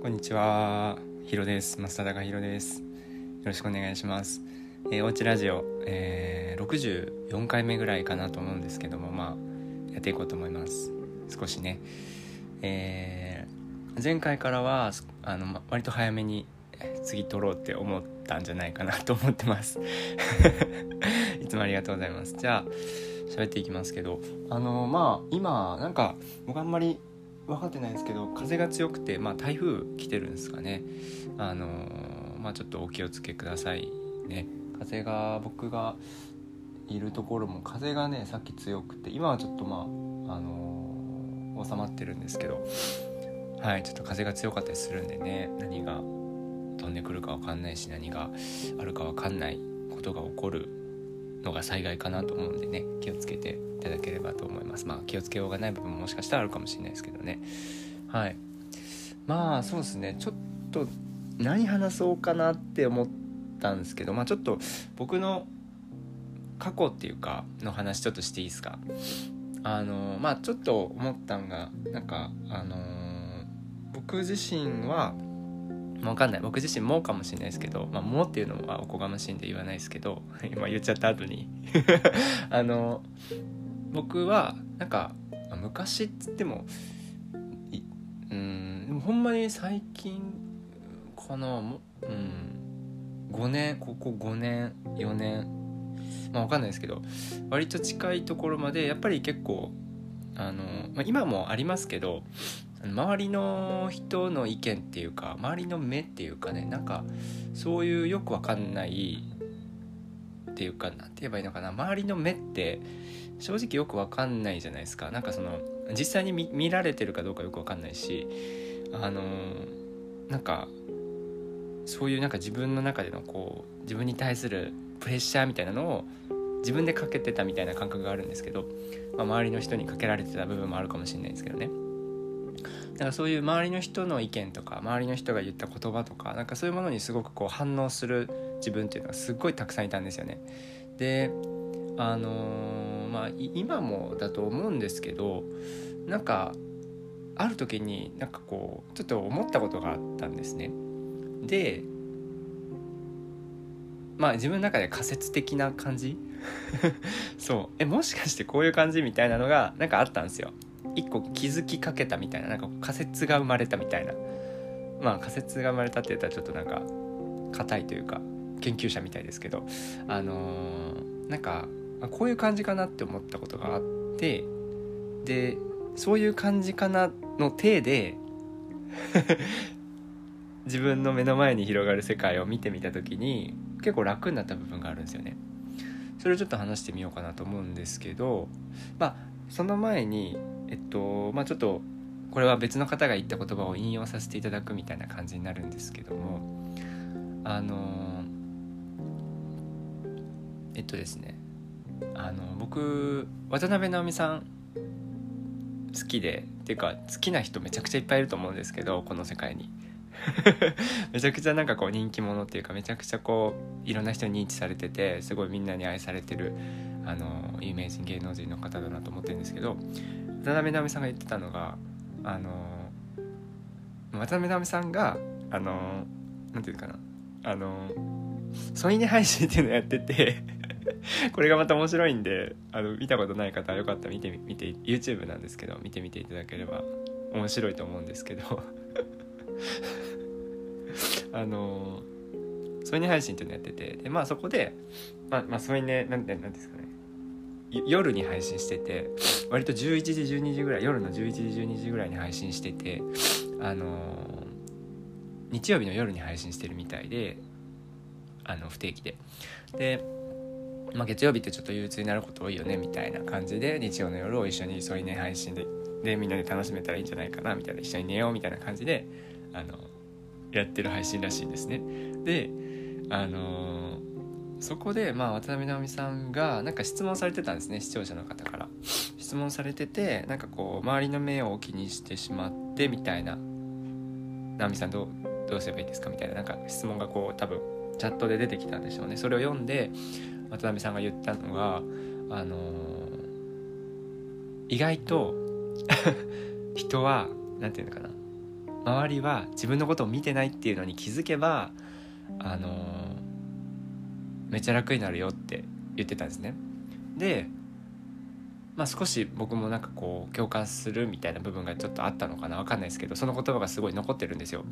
こんにちは。ひろです。増田がひろです。よろしくお願いします。えー、おうちラジオ、えー、64回目ぐらいかなと思うんですけども、まあ、やっていこうと思います。少しね。えー、前回からは、あの、ま割と早めに次撮ろうって思ったんじゃないかなと思ってます。いつもありがとうございます。じゃあ、喋っていきますけど、あの、まあ、今、なんか、僕あんまり分かってないんですけど風が強くて、まあ、台風来てるんですかね。あのーまあちょっとお気をつけくださいね。風が僕がいるところも風がねさっき強くて今はちょっとまああのー収まってるんですけど。はいちょっと風が強かったりするんでね何が飛んでくるか分かんないし何があるか分かんないことが起こるのが災害かなと思うんでね気をつけていただければと思います。まあ気をつけようがない部分ももしかしたらあるかもしれないですけどね。はい。まあそうですね。ちょっと何話そうかなって思ったんですけどまあちょっと僕の過去っていうかの話ちょっとしていいですか？あのまあちょっと思ったんがなんかあの僕自身はわかんない。僕自身もかもしれないですけど、まあ、もっていうのはおこがましいんで言わないですけど 今言っちゃった後に。あの僕はなんか昔っつってもうんでもほんまに最近かなもうん5年ここ5年4年まあわかんないですけど割と近いところまでやっぱり結構あの、まあ、今もありますけど周りの人の意見っていうか周りの目っていうかねなんかそういうよくわかんないっていうかなんて言えばいいのかな。周りの目って正直よくわかんないじゃないですか。なんかその実際に見見られてるかどうかよくわかんないしあのなんかそういうなんか自分の中でのこう自分に対するプレッシャーみたいなのを自分でかけてたみたいな感覚があるんですけど、まあ、周りの人にかけられてた部分もあるかもしれないですけどね。だからそういう周りの人の意見とか周りの人が言った言葉とかなんかそういうものにすごくこう反応する自分っていうのがすっごいたくさんいたんですよね。であのーまあ今もだと思うんですけどなんかある時になんかこうちょっと思ったことがあったんですね。でまあ自分の中で仮説的な感じ？そうえもしかしてこういう感じ？みたいなのがなんかあったんですよ。一個気づきかけたみたいななんか仮説が生まれたみたいなまあ仮説が生まれたって言ったらちょっとなんか硬いというか研究者みたいですけどあのーなんかこういう感じかなって思ったことがあってでそういう感じかなの体で 自分の目の前に広がる世界を見てみた時に結構楽になった部分があるんですよね。それをちょっと話してみようかなと思うんですけどまあその前にえっとまあちょっとこれは別の方が言った言葉を引用させていただくみたいな感じになるんですけどもあのえっとですねあの僕渡辺直美さん好きでっていうか好きな人めちゃくちゃいっぱいいると思うんですけどこの世界に。めちゃくちゃなんかこう人気者っていうかめちゃくちゃこういろんな人に認知されててすごいみんなに愛されてるあの有名人芸能人の方だなと思ってるんですけど渡辺直美さんが言ってたのがあの渡辺直美さんがあのなんていうかなあの添い寝配信っていうのやってて これがまた面白いんであの見たことない方はよかったら見てみて YouTube なんですけど見てみていただければ面白いと思うんですけど。あの添い寝配信っていうのやっててでまあそこでまあまあ添い寝なんてなんですかね。夜に配信してて割と11時12時ぐらい夜の11時12時ぐらいに配信しててあの日曜日の夜に配信してるみたいであの不定期で。で、まあ、月曜日ってちょっと憂鬱になること多いよねみたいな感じで日曜の夜を一緒に添い寝配信ででみんなで楽しめたらいいんじゃないかなみたいな一緒に寝ようみたいな感じであのやってる配信らしいんですね。であのそこでまあ渡辺直美さんがなんか質問されてたんですね視聴者の方から。質問されててなんかこう周りの目を気にしてしまってみたいな。直美さんどうどうすればいいですか？みたいななんか質問がこう多分チャットで出てきたんでしょうね。それを読んで渡辺さんが言ったのがあの意外と 人は何て言うのかな。周りは自分のことを見てないっていうのに気づけばあのめっちゃ楽になるよって言ってたんですね。でまあ、少し僕もなんかこう共感するみたいな部分がちょっとあったのかな分かんないですけどその言葉がすごい残ってるんですよ。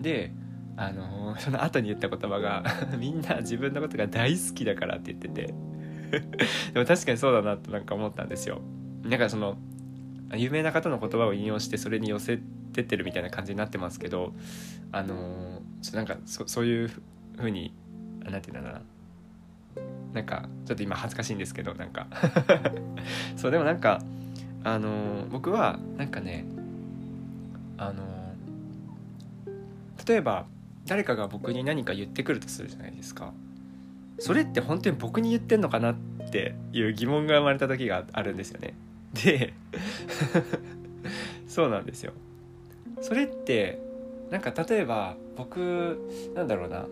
であのその後に言った言葉が みんな自分のことが大好きだからって言っててでも確かにそうだなとなんか思ったんですよ。なんかその有名な方の言葉を引用してそれに寄せてってるみたいな感じになってますけどあのなんかそそういうふうに何て言うんだろうな。なんかちょっと今恥ずかしいんですけどなんか。そうでもなんかあの僕はなんかねあの例えば誰かが僕に何か言ってくるとするじゃないですか。それって本当に僕に言ってんのかなっていう疑問が生まれた時があるんですよね。で そうなんですよ。それってなんか例えば僕なんだろうな。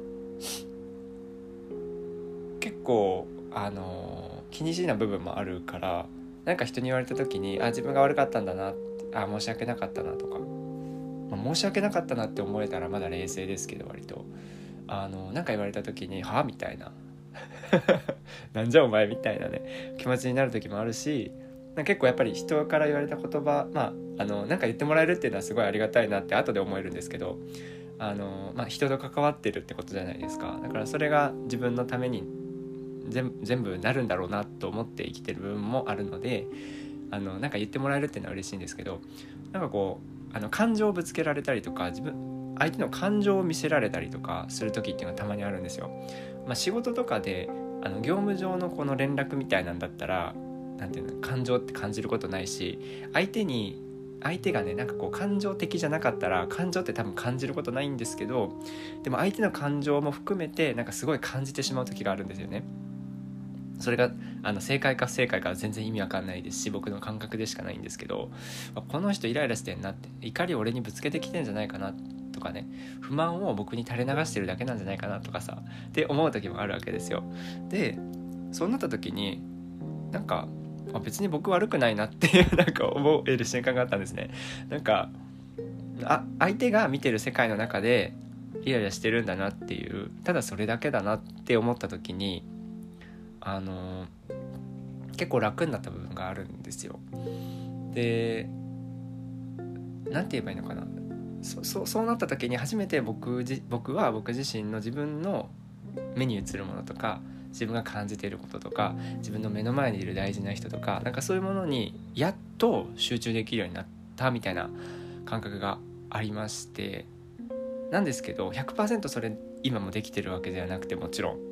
結構あの気にしいな部分もあるからなんか人に言われた時にあ自分が悪かったんだなあ申し訳なかったなとか、まあ、申し訳なかったなって思えたらまだ冷静ですけど割と。あのなんか言われた時に「は？あ?」みたいな「なんじゃお前」みたいなね気持ちになる時もあるし結構やっぱり人から言われた言葉まああのなんか言ってもらえるっていうのはすごいありがたいなって後で思えるんですけどあの、まあ、人と関わってるってことじゃないですかだからそれが自分のために全部なるんだろうなと思って生きてる部分もあるのであのなんか言ってもらえるっていうのは嬉しいんですけどなんかこうあの感情をぶつけられたりとか自分相手の感情を見せられたりとかする時っていうのがたまにあるんですよ。まあ、仕事とかであの業務上のこの連絡みたいなんだったら何て言うの感情って感じることないし相手に相手がねなんかこう感情的じゃなかったら感情って多分感じることないんですけどでも相手の感情も含めてなんかすごい感じてしまう時があるんですよね。それがあの正解か不正解か全然意味わかんないですし僕の感覚でしかないんですけどこの人イライラしてんなって怒りを俺にぶつけてきてんじゃないかなとかね不満を僕に垂れ流してるだけなんじゃないかなとかさって思う時もあるわけですよ。でそうなった時になんかあ別に僕悪くないなっていう なんか思える瞬間があったんですね。なんかあ相手が見てる世界の中でイライラしてるんだなっていうただそれだけだなって思った時にあの結構楽になった部分があるんですよ。で何て言えばいいのかな。そそそうなった時に初めて僕じ僕は僕自身の自分の目に映るものとか自分が感じていることとか自分の目の前にいる大事な人とかなんかそういうものにやっと集中できるようになったみたいな感覚がありましてなんですけど100%それ今もできてるわけではなくてもちろん。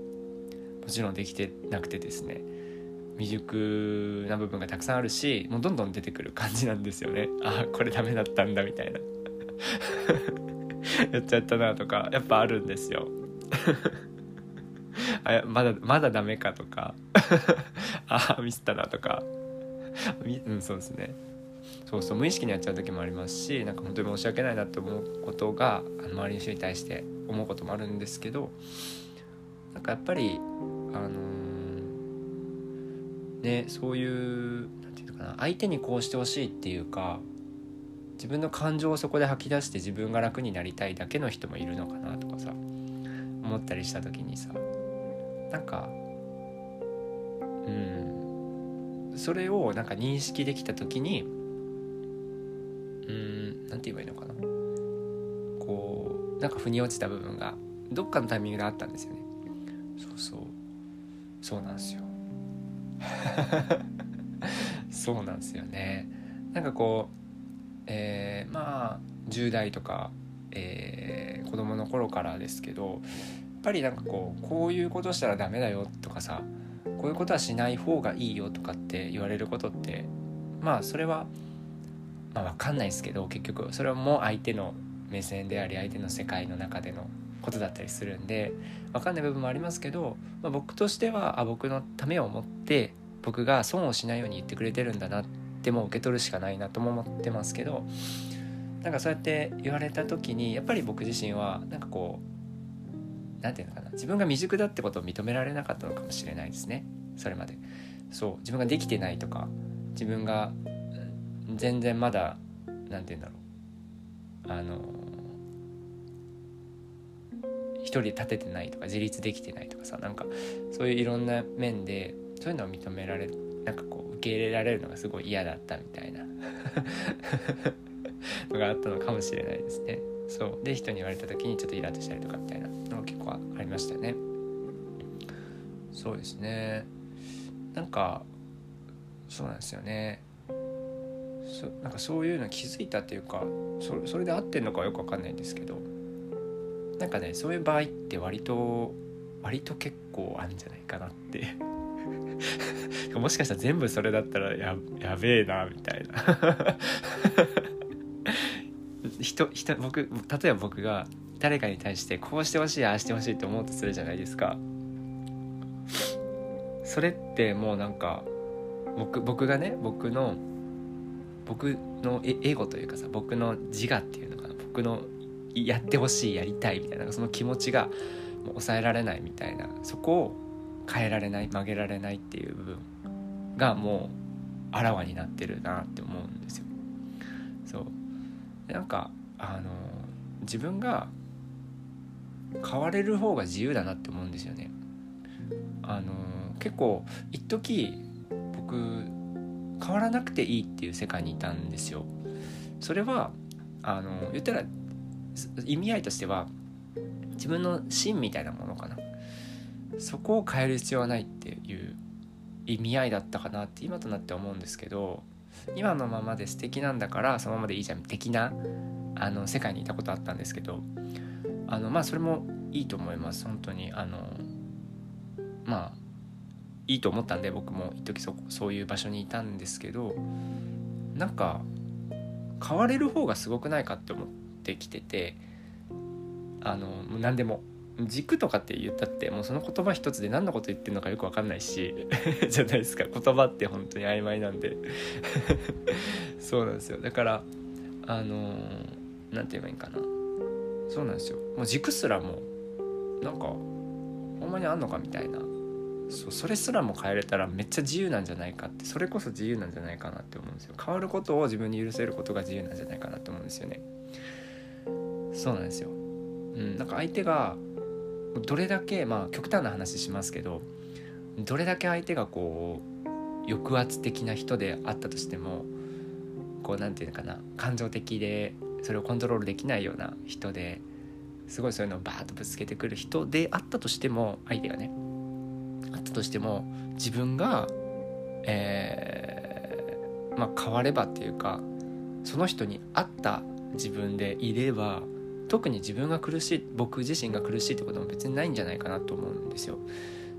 もちろんできてなくてですね。未熟な部分がたくさんあるしもうどんどん出てくる感じなんですよね。ああこれダメだったんだみたいな。やっちゃったなとかやっぱあるんですよ。あまだまだダメかとか。ああミスったなとか。うんそうですね。そうそう無意識にやっちゃう時もありますしなんか本当に申し訳ないなと思うことがあの周りの人に対して思うこともあるんですけどなんかやっぱりあのー、ねそういう何て言うのかな相手にこうしてほしいっていうか自分の感情をそこで吐き出して自分が楽になりたいだけの人もいるのかなとかさ思ったりした時にさなんかうん。それをなんか認識できた時にうん何て言えばいいのかな。こうなんか腑に落ちた部分がどっかのタイミングであったんですよね。そうそう。そうなんですよ。そうなんですよね。なんかこうえー、まあ10代とか、えー、子供の頃からですけどぱりなんかこうこういうことしたらダメだよとかさこういうことはしない方がいいよとかって言われることってまあそれはまあ分かんないですけど結局それはもう相手の目線であり相手の世界の中でのことだったりするんで分かんない部分もありますけど、まあ、僕としてはあ僕のためを思って僕が損をしないように言ってくれてるんだなってもう受け取るしかないなとも思ってますけどなんかそうやって言われた時にやっぱり僕自身はなんかこう何て言うのかな。自分が未熟だってことを認められなかったのかもしれないですね。それまで。そう。自分ができてないとか。自分が全然まだ何て言うんだろう。あの一人立ててないとか自立できてないとかさなんかそういういろんな面でそういうのを認められなんかこう受け入れられるのがすごい嫌だったみたいな のがあったのかもしれないですね。そう。で人に言われた時にちょっとイラッとしたりとかみたいなのが結構ありましたね。そうですね。なんかそうなんですよね。そなんかそういうの気づいたっていうかそれで合ってんのかはよく分かんないんですけどなんかねそういう場合って割と割と結構あるんじゃないかなって。もしかしたら全部それだったらややべえなみたいな。人人僕例えば僕が誰かに対してこうしてほしいああしてほしいって思うとするじゃないですかそれってもうなんか僕僕がね僕の僕のエゴというかさ僕の自我っていうのかな僕のやってほしいやりたいみたいなその気持ちがもう抑えられないみたいなそこを変えられない曲げられないっていう部分がもうあらわになってるなって思うんですよ。そうなんかあの自分が変われる方が自由だなって思うんですよね。あの結構一時僕変わらなくていいっていう世界にいたんですよ。それはあの言ったら意味合いとしては自分の芯みたいなものかなそこを変える必要はないっていう意味合いだったかなって今となって思うんですけど今のままで素敵なんだからそのままでいいじゃん的なあの世界にいたことあったんですけどあのまあそれもいいと思います。本当にあのまあいいと思ったんで僕も一時そそういう場所にいたんですけどなんか変われる方がすごくないかって思ってきててあの何でも。軸とかって言ったってもうその言葉一つで何のこと言ってるのかよく分かんないし じゃないですか。言葉って本当に曖昧なんで。そうなんですよ。だからあの何て言えばいいかな。そうなんですよ。もう軸すらもなんかほんまにあんのかみたいな。そうそれすらも変えれたらめっちゃ自由なんじゃないかってそれこそ自由なんじゃないかなって思うんですよ。変わることを自分に許せることが自由なんじゃないかなって思うんですよね。そうなんですよ。うんなんか相手がどれだけまあ極端な話しますけどどれだけ相手がこう抑圧的な人であったとしてもこう何て言うのかな感情的でそれをコントロールできないような人ですごいそういうのをバーッとぶつけてくる人であったとしても相手がねあったとしても自分が、えー、まあ、変わればっていうかその人に合った自分でいれば特に自分が苦しい僕自身が苦しいってことも別にないんじゃないかなと思うんですよ。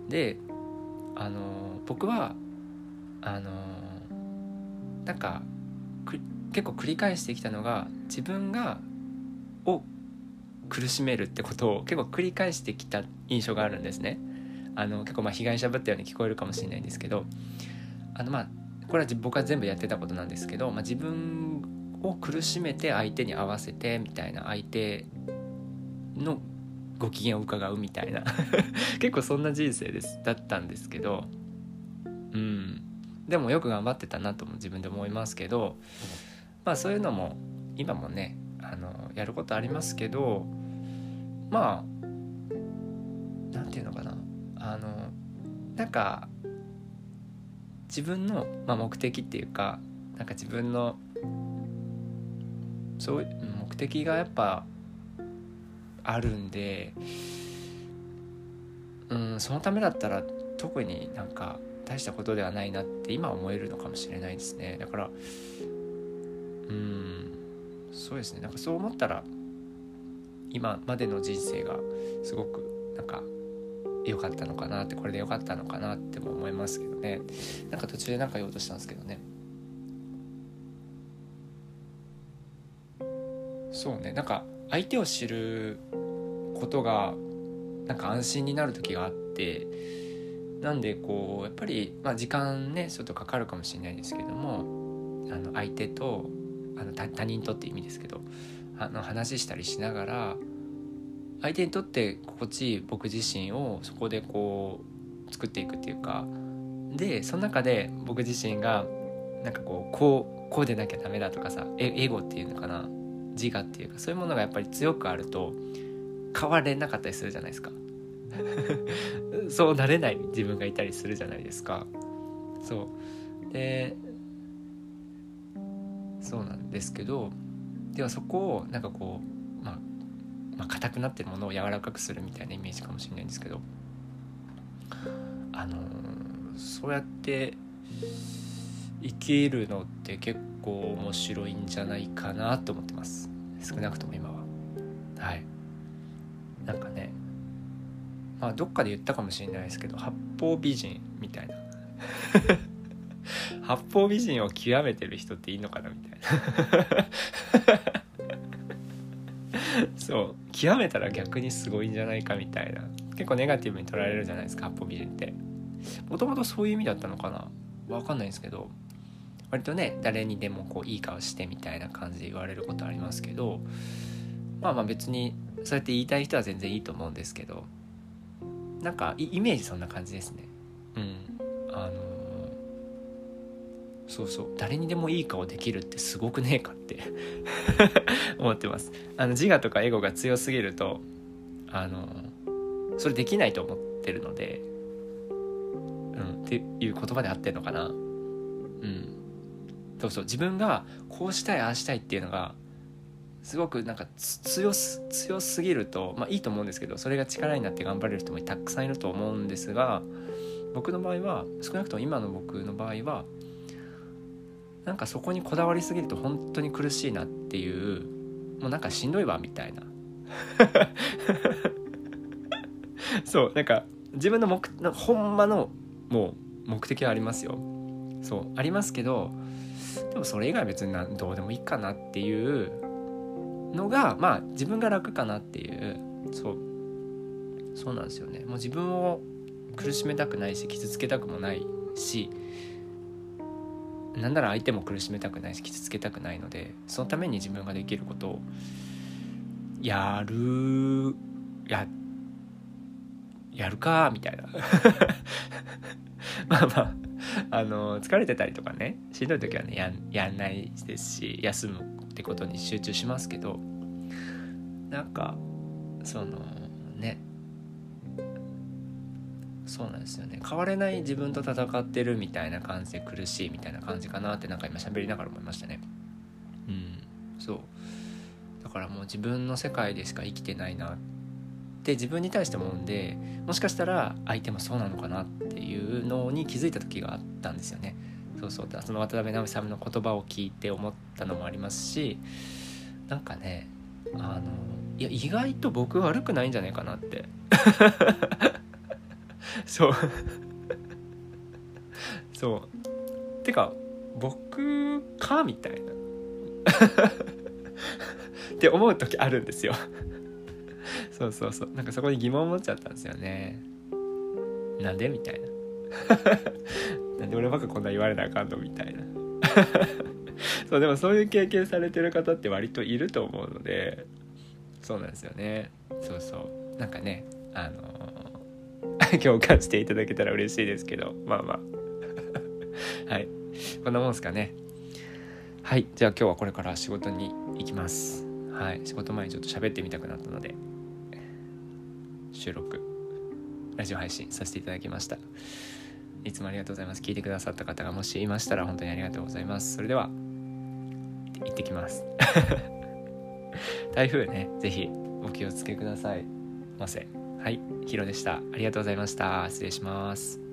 であの僕はあのなんか結構繰り返してきたのが自分がを苦しめるってことを結構繰り返してきた印象があるんですね。あの結構まあ被害者ぶったように聞こえるかもしれないんですけどあのまあこれは僕は全部やってたことなんですけど、まあ、自分を苦しめて相手に合わせてみたいな相手のご機嫌を伺うみたいな。結構そんな人生ですだったんですけど。うん。でもよく頑張ってたなとも自分で思いますけど。まあそういうのも今もねあのやることありますけど。まあ何て言うのかな。あのなんか自分の、まあ、目的っていうかなんか自分のそう目的がやっぱあるんでうんそのためだったら特になんか大したことではないなって今思えるのかもしれないですね。だからうんそうですね。なんかそう思ったら今までの人生がすごくなんか良かったのかなってこれで良かったのかなっても思いますけどね。なんか途中で何か言おうとしたんですけどね。そうね。なんか相手を知ることがなんか安心になる時があってなんでこうやっぱり、まあ、時間ねちょっとかかるかもしれないですけどもあの相手とあの他人とって意味ですけどあの話したりしながら相手にとって心地いい僕自身をそこでこう作っていくっていうかでその中で僕自身がなんかこうこうこうでなきゃダメだとかさエゴっていうのかな。自我っていうかそういうものがやっぱり強くあると変われなかったりするじゃないですか。そうなれない自分がいたりするじゃないですか。そう。でそうなんですけどではそこをなんかこうまあまあ硬くなってるものを柔らかくするみたいなイメージかもしれないんですけどあのそうやって生きるのって結構面白いんじゃないかなと思ってます。少なくとも今は。はい。なんかねまあどっかで言ったかもしれないですけど八方美人みたいな。八方美人を極めてる人っていいのかなみたいな。そう。極めたら逆にすごいんじゃないかみたいな。結構ネガティブに捉えられるじゃないですか八方美人って。もともとそういう意味だったのかな。わかんないんですけど。割とね誰にでもこういい顔してみたいな感じで言われることありますけどまあまあ別にそうやって言いたい人は全然いいと思うんですけどなんかイメージそんな感じですね。うん。あのー、そうそう。誰にでもいい顔できるってすごくねえかって 思ってます。あの自我とかエゴが強すぎるとあのー、それできないと思ってるのでうん。っていう言葉で合ってるのかな。うん。そうそう自分がこうしたいああしたいっていうのがすごくなんか強す強すぎるとまあいいと思うんですけどそれが力になって頑張れる人もたくさんいると思うんですが僕の場合は少なくとも今の僕の場合はなんかそこにこだわりすぎると本当に苦しいなっていうもうなんかしんどいわみたいな。そうなんか自分の目ほんまのもう目的はありますよ。そうありますけどでもそれ以外は別にどうでもいいかなっていうのがまあ自分が楽かなっていうそうそうなんですよね。もう自分を苦しめたくないし傷つけたくもないしなんなら相手も苦しめたくないし傷つけたくないのでそのために自分ができることをやるやっやるかみたいな。まあまああの疲れてたりとかねしんどい時はねややんないですし休むってことに集中しますけどなんかそのね。そうなんですよね。変われない自分と戦ってるみたいな感じで苦しいみたいな感じかなってなんか今喋りながら思いましたね。うん。そう。だからもう自分の世界でしか生きてないなっ自分に対して思うんでもしかしたら相手もそうなのかなっていうのに気づいた時があったんですよね。そうそう。その渡辺直美さんの言葉を聞いて思ったのもありますしなんかねあのいや意外と僕悪くないんじゃないかなって。そう。そう。てか僕かみたいな。って思う時あるんですよ。そうそうそう。なんかそこに疑問を持っちゃったんですよね。なんで？みたいな。なんで俺ばっかこんな言われなあかんの？みたいな。そうでもそういう経験されてる方って割といると思うので。そうなんですよね。そうそう。なんかねあのー、共感していただけたら嬉しいですけど。まあまあ。はい。こんなもんすかね。はい。じゃあ今日はこれから仕事に行きます。はい。仕事前にちょっと喋ってみたくなったので。収録ラジオ配信させていただきました。いつもありがとうございます。聞いてくださった方がもしいましたら本当にありがとうございます。それでは行ってきます。台風ね是非お気をつけくださいませ。はいヒロでした。ありがとうございました。失礼します。